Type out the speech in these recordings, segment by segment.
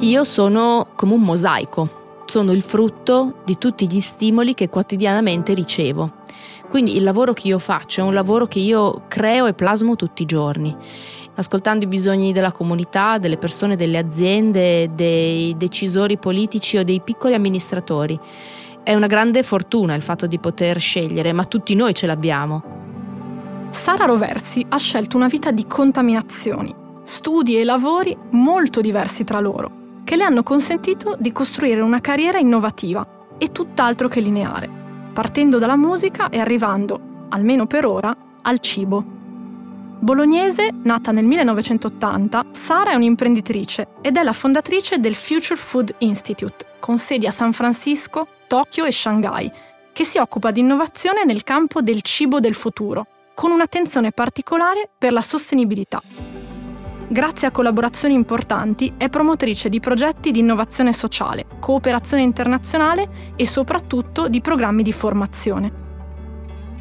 Io sono come un mosaico, sono il frutto di tutti gli stimoli che quotidianamente ricevo. Quindi il lavoro che io faccio è un lavoro che io creo e plasmo tutti i giorni, ascoltando i bisogni della comunità, delle persone, delle aziende, dei decisori politici o dei piccoli amministratori. È una grande fortuna il fatto di poter scegliere, ma tutti noi ce l'abbiamo. Sara Roversi ha scelto una vita di contaminazioni, studi e lavori molto diversi tra loro che le hanno consentito di costruire una carriera innovativa e tutt'altro che lineare, partendo dalla musica e arrivando, almeno per ora, al cibo. Bolognese, nata nel 1980, Sara è un'imprenditrice ed è la fondatrice del Future Food Institute, con sedi a San Francisco, Tokyo e Shanghai, che si occupa di innovazione nel campo del cibo del futuro, con un'attenzione particolare per la sostenibilità grazie a collaborazioni importanti, è promotrice di progetti di innovazione sociale, cooperazione internazionale e soprattutto di programmi di formazione.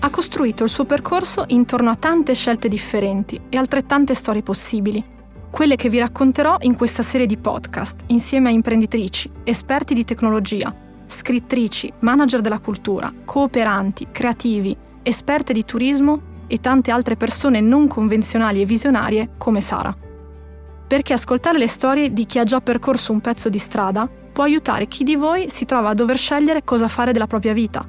Ha costruito il suo percorso intorno a tante scelte differenti e altrettante storie possibili, quelle che vi racconterò in questa serie di podcast insieme a imprenditrici, esperti di tecnologia, scrittrici, manager della cultura, cooperanti, creativi, esperte di turismo e tante altre persone non convenzionali e visionarie come Sara perché ascoltare le storie di chi ha già percorso un pezzo di strada può aiutare chi di voi si trova a dover scegliere cosa fare della propria vita,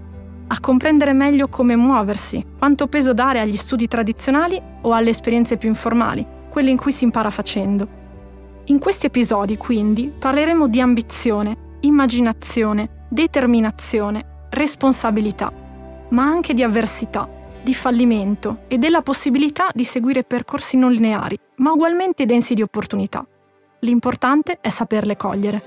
a comprendere meglio come muoversi, quanto peso dare agli studi tradizionali o alle esperienze più informali, quelle in cui si impara facendo. In questi episodi, quindi, parleremo di ambizione, immaginazione, determinazione, responsabilità, ma anche di avversità di fallimento e della possibilità di seguire percorsi non lineari, ma ugualmente densi di opportunità. L'importante è saperle cogliere.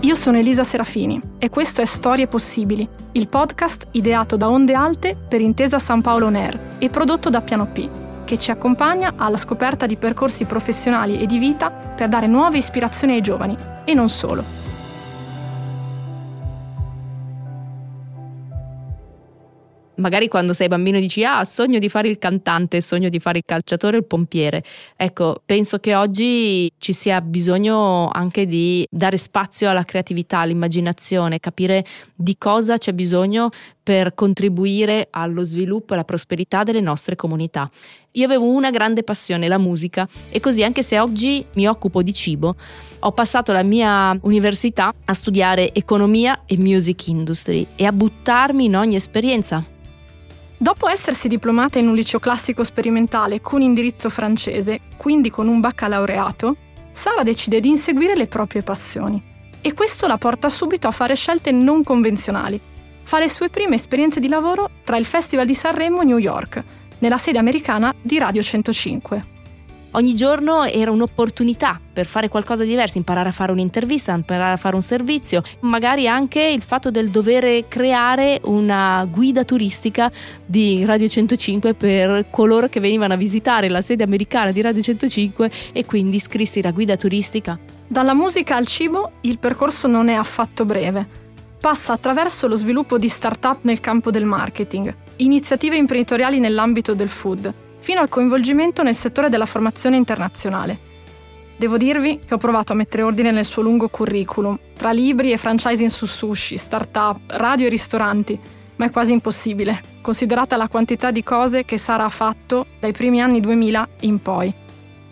Io sono Elisa Serafini e questo è Storie Possibili, il podcast ideato da Onde Alte per Intesa San Paolo Nair e prodotto da Piano P, che ci accompagna alla scoperta di percorsi professionali e di vita per dare nuove ispirazioni ai giovani, e non solo. Magari quando sei bambino dici ah sogno di fare il cantante, sogno di fare il calciatore il pompiere. Ecco, penso che oggi ci sia bisogno anche di dare spazio alla creatività, all'immaginazione, capire di cosa c'è bisogno per contribuire allo sviluppo e alla prosperità delle nostre comunità. Io avevo una grande passione, la musica, e così anche se oggi mi occupo di cibo, ho passato la mia università a studiare economia e music industry e a buttarmi in ogni esperienza Dopo essersi diplomata in un liceo classico sperimentale con indirizzo francese, quindi con un baccalaureato, Sara decide di inseguire le proprie passioni. E questo la porta subito a fare scelte non convenzionali. Fa le sue prime esperienze di lavoro tra il Festival di Sanremo New York, nella sede americana di Radio 105 ogni giorno era un'opportunità per fare qualcosa di diverso, imparare a fare un'intervista, imparare a fare un servizio, magari anche il fatto del dover creare una guida turistica di Radio 105 per coloro che venivano a visitare la sede americana di Radio 105 e quindi scrissi la guida turistica. Dalla musica al cibo il percorso non è affatto breve. Passa attraverso lo sviluppo di start-up nel campo del marketing, iniziative imprenditoriali nell'ambito del food, fino al coinvolgimento nel settore della formazione internazionale. Devo dirvi che ho provato a mettere ordine nel suo lungo curriculum, tra libri e franchising su sushi, start-up, radio e ristoranti, ma è quasi impossibile, considerata la quantità di cose che Sara ha fatto dai primi anni 2000 in poi.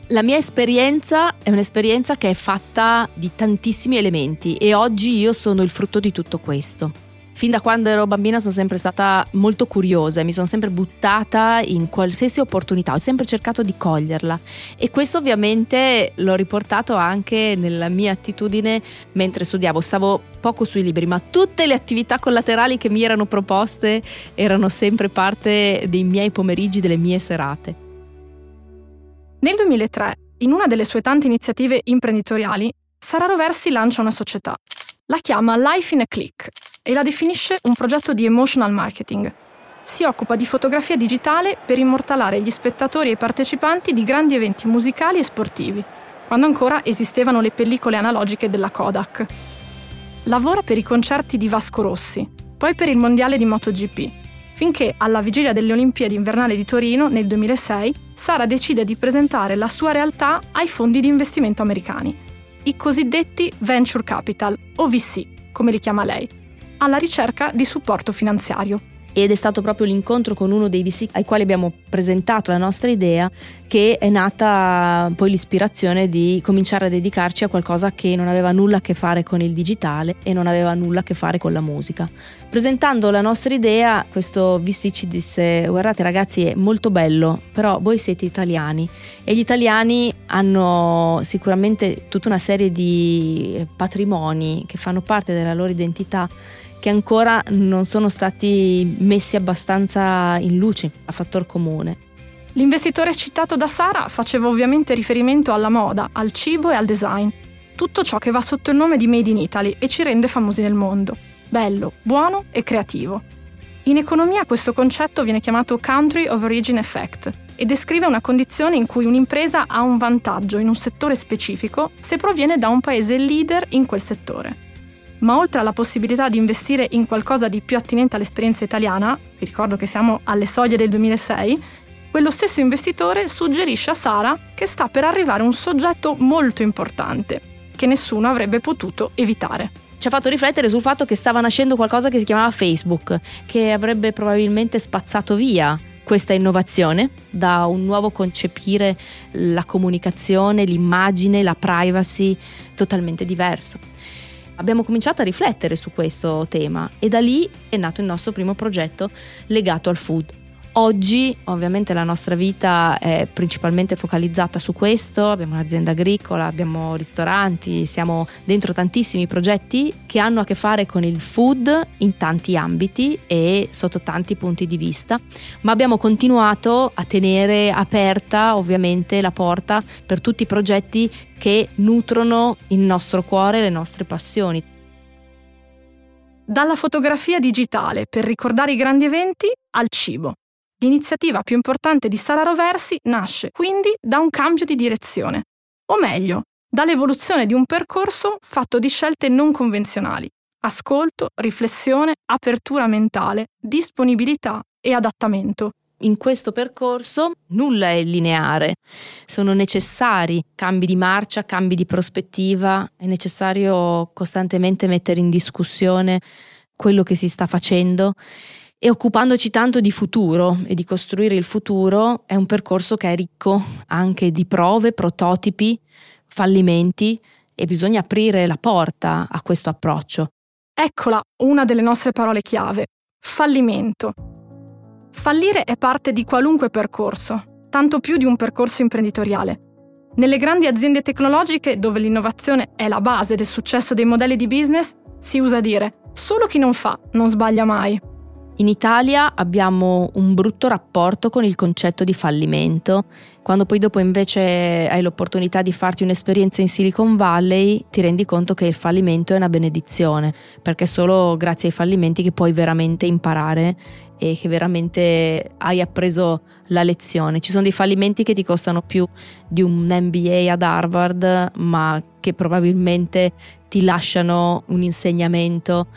La mia esperienza è un'esperienza che è fatta di tantissimi elementi e oggi io sono il frutto di tutto questo. Fin da quando ero bambina sono sempre stata molto curiosa e mi sono sempre buttata in qualsiasi opportunità, ho sempre cercato di coglierla e questo ovviamente l'ho riportato anche nella mia attitudine mentre studiavo. Stavo poco sui libri, ma tutte le attività collaterali che mi erano proposte erano sempre parte dei miei pomeriggi, delle mie serate. Nel 2003, in una delle sue tante iniziative imprenditoriali, Sara Roversi lancia una società. La chiama Life in a Click e la definisce un progetto di emotional marketing. Si occupa di fotografia digitale per immortalare gli spettatori e i partecipanti di grandi eventi musicali e sportivi, quando ancora esistevano le pellicole analogiche della Kodak. Lavora per i concerti di Vasco Rossi, poi per il mondiale di MotoGP finché alla vigilia delle Olimpiadi invernali di Torino nel 2006 Sara decide di presentare la sua realtà ai fondi di investimento americani, i cosiddetti venture capital o VC, come li chiama lei, alla ricerca di supporto finanziario ed è stato proprio l'incontro con uno dei VC ai quali abbiamo presentato la nostra idea che è nata poi l'ispirazione di cominciare a dedicarci a qualcosa che non aveva nulla a che fare con il digitale e non aveva nulla a che fare con la musica. Presentando la nostra idea, questo VC ci disse guardate ragazzi è molto bello, però voi siete italiani e gli italiani hanno sicuramente tutta una serie di patrimoni che fanno parte della loro identità che ancora non sono stati messi abbastanza in luce a fattor comune. L'investitore citato da Sara faceva ovviamente riferimento alla moda, al cibo e al design, tutto ciò che va sotto il nome di Made in Italy e ci rende famosi nel mondo, bello, buono e creativo. In economia questo concetto viene chiamato Country of Origin Effect e descrive una condizione in cui un'impresa ha un vantaggio in un settore specifico se proviene da un paese leader in quel settore ma oltre alla possibilità di investire in qualcosa di più attinente all'esperienza italiana, vi ricordo che siamo alle soglie del 2006, quello stesso investitore suggerisce a Sara che sta per arrivare un soggetto molto importante, che nessuno avrebbe potuto evitare. Ci ha fatto riflettere sul fatto che stava nascendo qualcosa che si chiamava Facebook, che avrebbe probabilmente spazzato via questa innovazione da un nuovo concepire la comunicazione, l'immagine, la privacy totalmente diverso. Abbiamo cominciato a riflettere su questo tema e da lì è nato il nostro primo progetto legato al food. Oggi ovviamente la nostra vita è principalmente focalizzata su questo, abbiamo un'azienda agricola, abbiamo ristoranti, siamo dentro tantissimi progetti che hanno a che fare con il food in tanti ambiti e sotto tanti punti di vista, ma abbiamo continuato a tenere aperta ovviamente la porta per tutti i progetti che nutrono il nostro cuore e le nostre passioni. Dalla fotografia digitale per ricordare i grandi eventi al cibo. L'iniziativa più importante di Sara Roversi nasce quindi da un cambio di direzione, o meglio, dall'evoluzione di un percorso fatto di scelte non convenzionali, ascolto, riflessione, apertura mentale, disponibilità e adattamento. In questo percorso nulla è lineare, sono necessari cambi di marcia, cambi di prospettiva, è necessario costantemente mettere in discussione quello che si sta facendo e occupandoci tanto di futuro e di costruire il futuro è un percorso che è ricco anche di prove, prototipi, fallimenti e bisogna aprire la porta a questo approccio. Eccola una delle nostre parole chiave, fallimento. Fallire è parte di qualunque percorso, tanto più di un percorso imprenditoriale. Nelle grandi aziende tecnologiche, dove l'innovazione è la base del successo dei modelli di business, si usa dire solo chi non fa non sbaglia mai. In Italia abbiamo un brutto rapporto con il concetto di fallimento. Quando poi dopo invece hai l'opportunità di farti un'esperienza in Silicon Valley, ti rendi conto che il fallimento è una benedizione, perché è solo grazie ai fallimenti che puoi veramente imparare e che veramente hai appreso la lezione. Ci sono dei fallimenti che ti costano più di un MBA ad Harvard, ma che probabilmente ti lasciano un insegnamento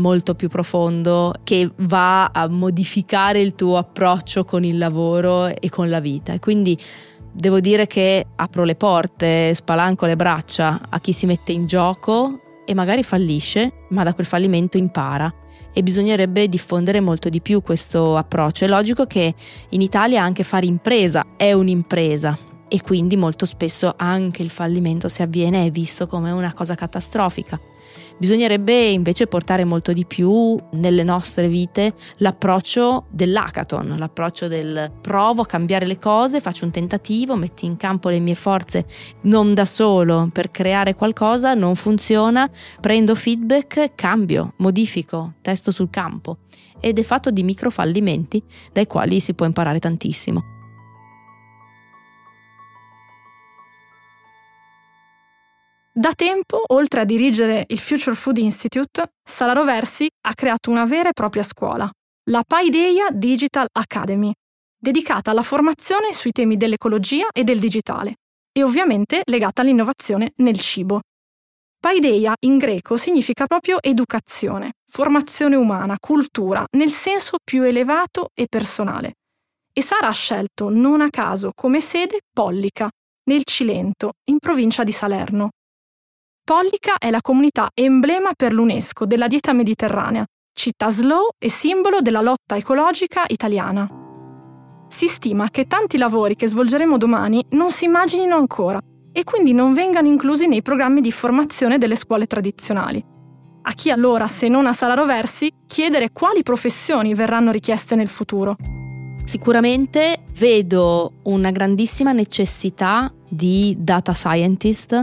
molto più profondo che va a modificare il tuo approccio con il lavoro e con la vita. E quindi devo dire che apro le porte, spalanco le braccia a chi si mette in gioco e magari fallisce, ma da quel fallimento impara. E bisognerebbe diffondere molto di più questo approccio. È logico che in Italia anche fare impresa è un'impresa, e quindi molto spesso anche il fallimento se avviene è visto come una cosa catastrofica. Bisognerebbe invece portare molto di più nelle nostre vite l'approccio dell'hackathon, l'approccio del provo a cambiare le cose, faccio un tentativo, metto in campo le mie forze non da solo per creare qualcosa, non funziona, prendo feedback, cambio, modifico, testo sul campo ed è fatto di micro fallimenti dai quali si può imparare tantissimo. Da tempo, oltre a dirigere il Future Food Institute, Sara Roversi ha creato una vera e propria scuola, la Paideia Digital Academy, dedicata alla formazione sui temi dell'ecologia e del digitale, e ovviamente legata all'innovazione nel cibo. Paideia in greco significa proprio educazione, formazione umana, cultura, nel senso più elevato e personale. E Sara ha scelto non a caso come sede Pollica, nel Cilento, in provincia di Salerno. Pollica è la comunità emblema per l'UNESCO della dieta mediterranea, città slow e simbolo della lotta ecologica italiana. Si stima che tanti lavori che svolgeremo domani non si immaginino ancora e quindi non vengano inclusi nei programmi di formazione delle scuole tradizionali. A chi allora, se non a Sara Roversi, chiedere quali professioni verranno richieste nel futuro? Sicuramente vedo una grandissima necessità di data scientist,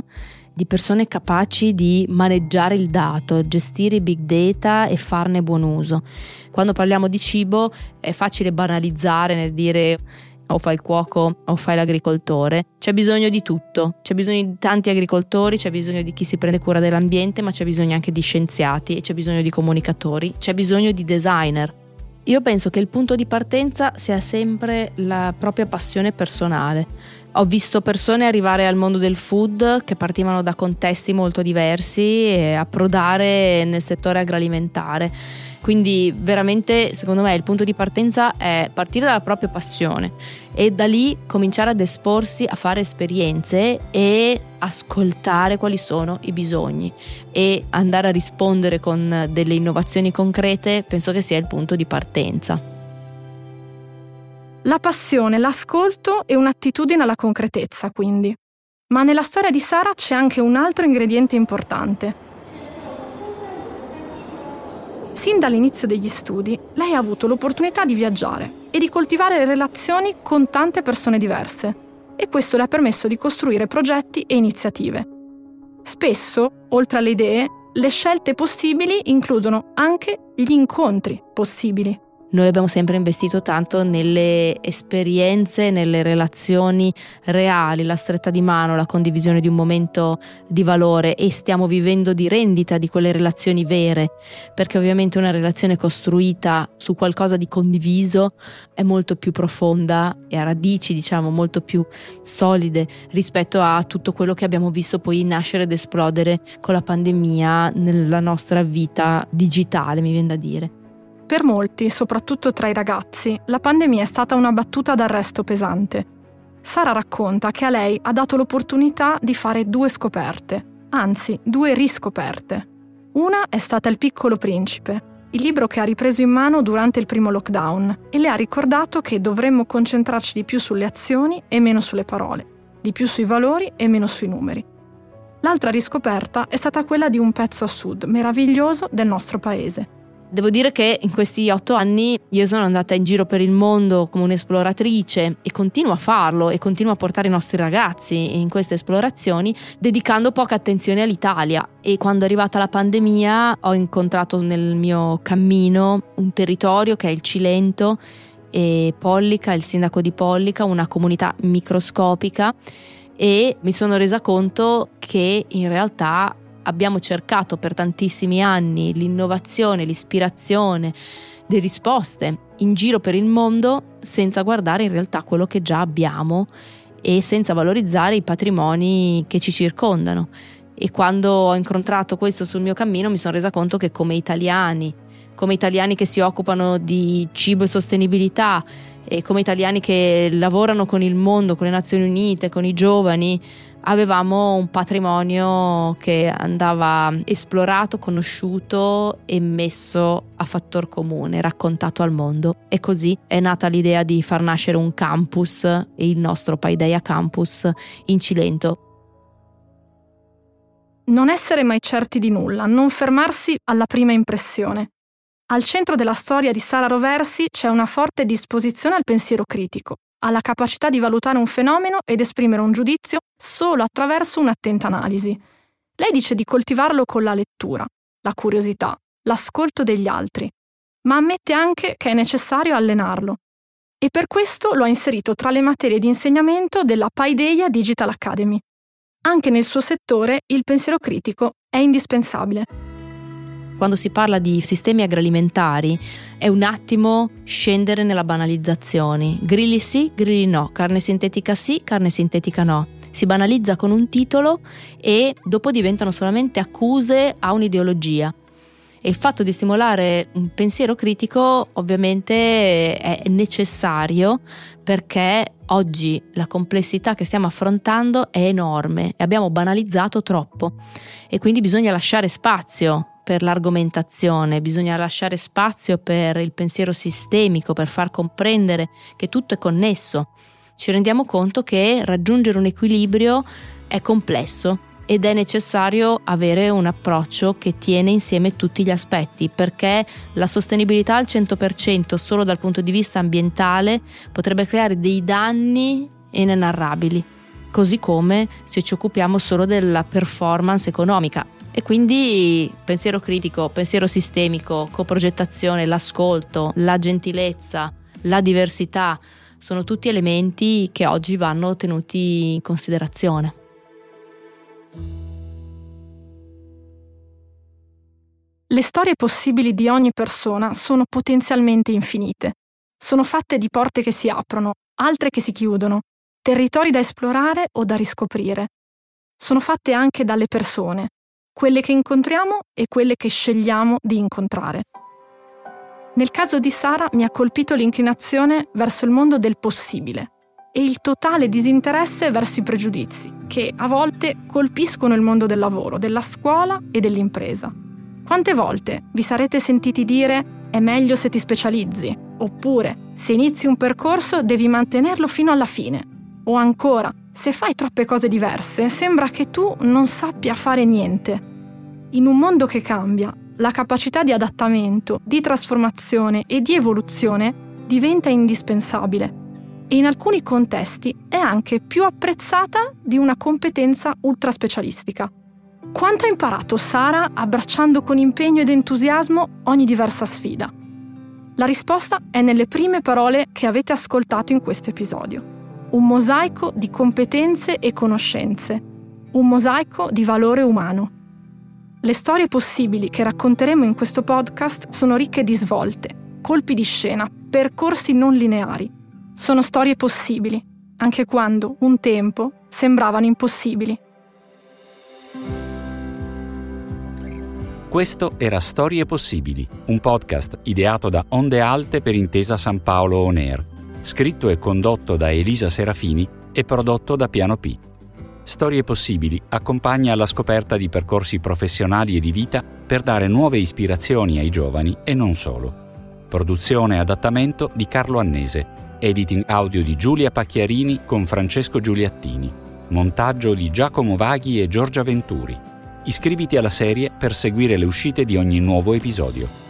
di persone capaci di maneggiare il dato, gestire i big data e farne buon uso. Quando parliamo di cibo è facile banalizzare nel dire o fai il cuoco o fai l'agricoltore. C'è bisogno di tutto, c'è bisogno di tanti agricoltori, c'è bisogno di chi si prende cura dell'ambiente, ma c'è bisogno anche di scienziati c'è bisogno di comunicatori, c'è bisogno di designer. Io penso che il punto di partenza sia sempre la propria passione personale. Ho visto persone arrivare al mondo del food che partivano da contesti molto diversi e approdare nel settore agroalimentare quindi veramente secondo me il punto di partenza è partire dalla propria passione e da lì cominciare ad esporsi a fare esperienze e ascoltare quali sono i bisogni e andare a rispondere con delle innovazioni concrete penso che sia il punto di partenza. La passione, l'ascolto e un'attitudine alla concretezza, quindi. Ma nella storia di Sara c'è anche un altro ingrediente importante, Sin dall'inizio degli studi, lei ha avuto l'opportunità di viaggiare e di coltivare relazioni con tante persone diverse e questo le ha permesso di costruire progetti e iniziative. Spesso, oltre alle idee, le scelte possibili includono anche gli incontri possibili. Noi abbiamo sempre investito tanto nelle esperienze, nelle relazioni reali, la stretta di mano, la condivisione di un momento di valore e stiamo vivendo di rendita di quelle relazioni vere, perché ovviamente una relazione costruita su qualcosa di condiviso è molto più profonda e a radici, diciamo, molto più solide rispetto a tutto quello che abbiamo visto poi nascere ed esplodere con la pandemia nella nostra vita digitale, mi viene da dire. Per molti, soprattutto tra i ragazzi, la pandemia è stata una battuta d'arresto pesante. Sara racconta che a lei ha dato l'opportunità di fare due scoperte, anzi due riscoperte. Una è stata Il piccolo principe, il libro che ha ripreso in mano durante il primo lockdown e le ha ricordato che dovremmo concentrarci di più sulle azioni e meno sulle parole, di più sui valori e meno sui numeri. L'altra riscoperta è stata quella di un pezzo a sud meraviglioso del nostro paese, Devo dire che in questi otto anni io sono andata in giro per il mondo come un'esploratrice e continuo a farlo e continuo a portare i nostri ragazzi in queste esplorazioni dedicando poca attenzione all'Italia. E quando è arrivata la pandemia ho incontrato nel mio cammino un territorio che è il Cilento e Pollica, il sindaco di Pollica, una comunità microscopica e mi sono resa conto che in realtà abbiamo cercato per tantissimi anni l'innovazione, l'ispirazione, le risposte in giro per il mondo senza guardare in realtà quello che già abbiamo e senza valorizzare i patrimoni che ci circondano. E quando ho incontrato questo sul mio cammino mi sono resa conto che come italiani, come italiani che si occupano di cibo e sostenibilità, e come italiani che lavorano con il mondo, con le Nazioni Unite, con i giovani, avevamo un patrimonio che andava esplorato, conosciuto e messo a fattor comune, raccontato al mondo. E così è nata l'idea di far nascere un campus, il nostro Paideia Campus, in Cilento. Non essere mai certi di nulla, non fermarsi alla prima impressione. Al centro della storia di Sara Roversi c'è una forte disposizione al pensiero critico, alla capacità di valutare un fenomeno ed esprimere un giudizio solo attraverso un'attenta analisi. Lei dice di coltivarlo con la lettura, la curiosità, l'ascolto degli altri, ma ammette anche che è necessario allenarlo. E per questo lo ha inserito tra le materie di insegnamento della Paideia Digital Academy. Anche nel suo settore il pensiero critico è indispensabile. Quando si parla di sistemi agroalimentari è un attimo scendere nella banalizzazione. Grilli sì, grilli no, carne sintetica sì, carne sintetica no. si banalizza con un titolo e dopo diventano solamente accuse a un'ideologia. E il fatto di stimolare un pensiero critico ovviamente è necessario perché oggi la complessità che stiamo affrontando è enorme e abbiamo banalizzato troppo e quindi bisogna lasciare spazio per l'argomentazione, bisogna lasciare spazio per il pensiero sistemico, per far comprendere che tutto è connesso. Ci rendiamo conto che raggiungere un equilibrio è complesso ed è necessario avere un approccio che tiene insieme tutti gli aspetti, perché la sostenibilità al 100% solo dal punto di vista ambientale potrebbe creare dei danni inenarrabili, così come se ci occupiamo solo della performance economica. E quindi pensiero critico, pensiero sistemico, coprogettazione, l'ascolto, la gentilezza, la diversità, sono tutti elementi che oggi vanno tenuti in considerazione. Le storie possibili di ogni persona sono potenzialmente infinite. Sono fatte di porte che si aprono, altre che si chiudono, territori da esplorare o da riscoprire. Sono fatte anche dalle persone, quelle che incontriamo e quelle che scegliamo di incontrare. Nel caso di Sara mi ha colpito l'inclinazione verso il mondo del possibile e il totale disinteresse verso i pregiudizi, che a volte colpiscono il mondo del lavoro, della scuola e dell'impresa. Quante volte vi sarete sentiti dire è meglio se ti specializzi? Oppure se inizi un percorso devi mantenerlo fino alla fine? O ancora, se fai troppe cose diverse, sembra che tu non sappia fare niente. In un mondo che cambia, la capacità di adattamento, di trasformazione e di evoluzione diventa indispensabile e in alcuni contesti è anche più apprezzata di una competenza ultraspecialistica. Quanto ha imparato Sara abbracciando con impegno ed entusiasmo ogni diversa sfida? La risposta è nelle prime parole che avete ascoltato in questo episodio un mosaico di competenze e conoscenze, un mosaico di valore umano. Le storie possibili che racconteremo in questo podcast sono ricche di svolte, colpi di scena, percorsi non lineari. Sono storie possibili, anche quando, un tempo, sembravano impossibili. Questo era Storie Possibili, un podcast ideato da Onde Alte per Intesa San Paolo On Air scritto e condotto da Elisa Serafini e prodotto da Piano P. Storie Possibili accompagna alla scoperta di percorsi professionali e di vita per dare nuove ispirazioni ai giovani e non solo. Produzione e adattamento di Carlo Annese, editing audio di Giulia Pacchiarini con Francesco Giuliattini, montaggio di Giacomo Vaghi e Giorgia Venturi. Iscriviti alla serie per seguire le uscite di ogni nuovo episodio.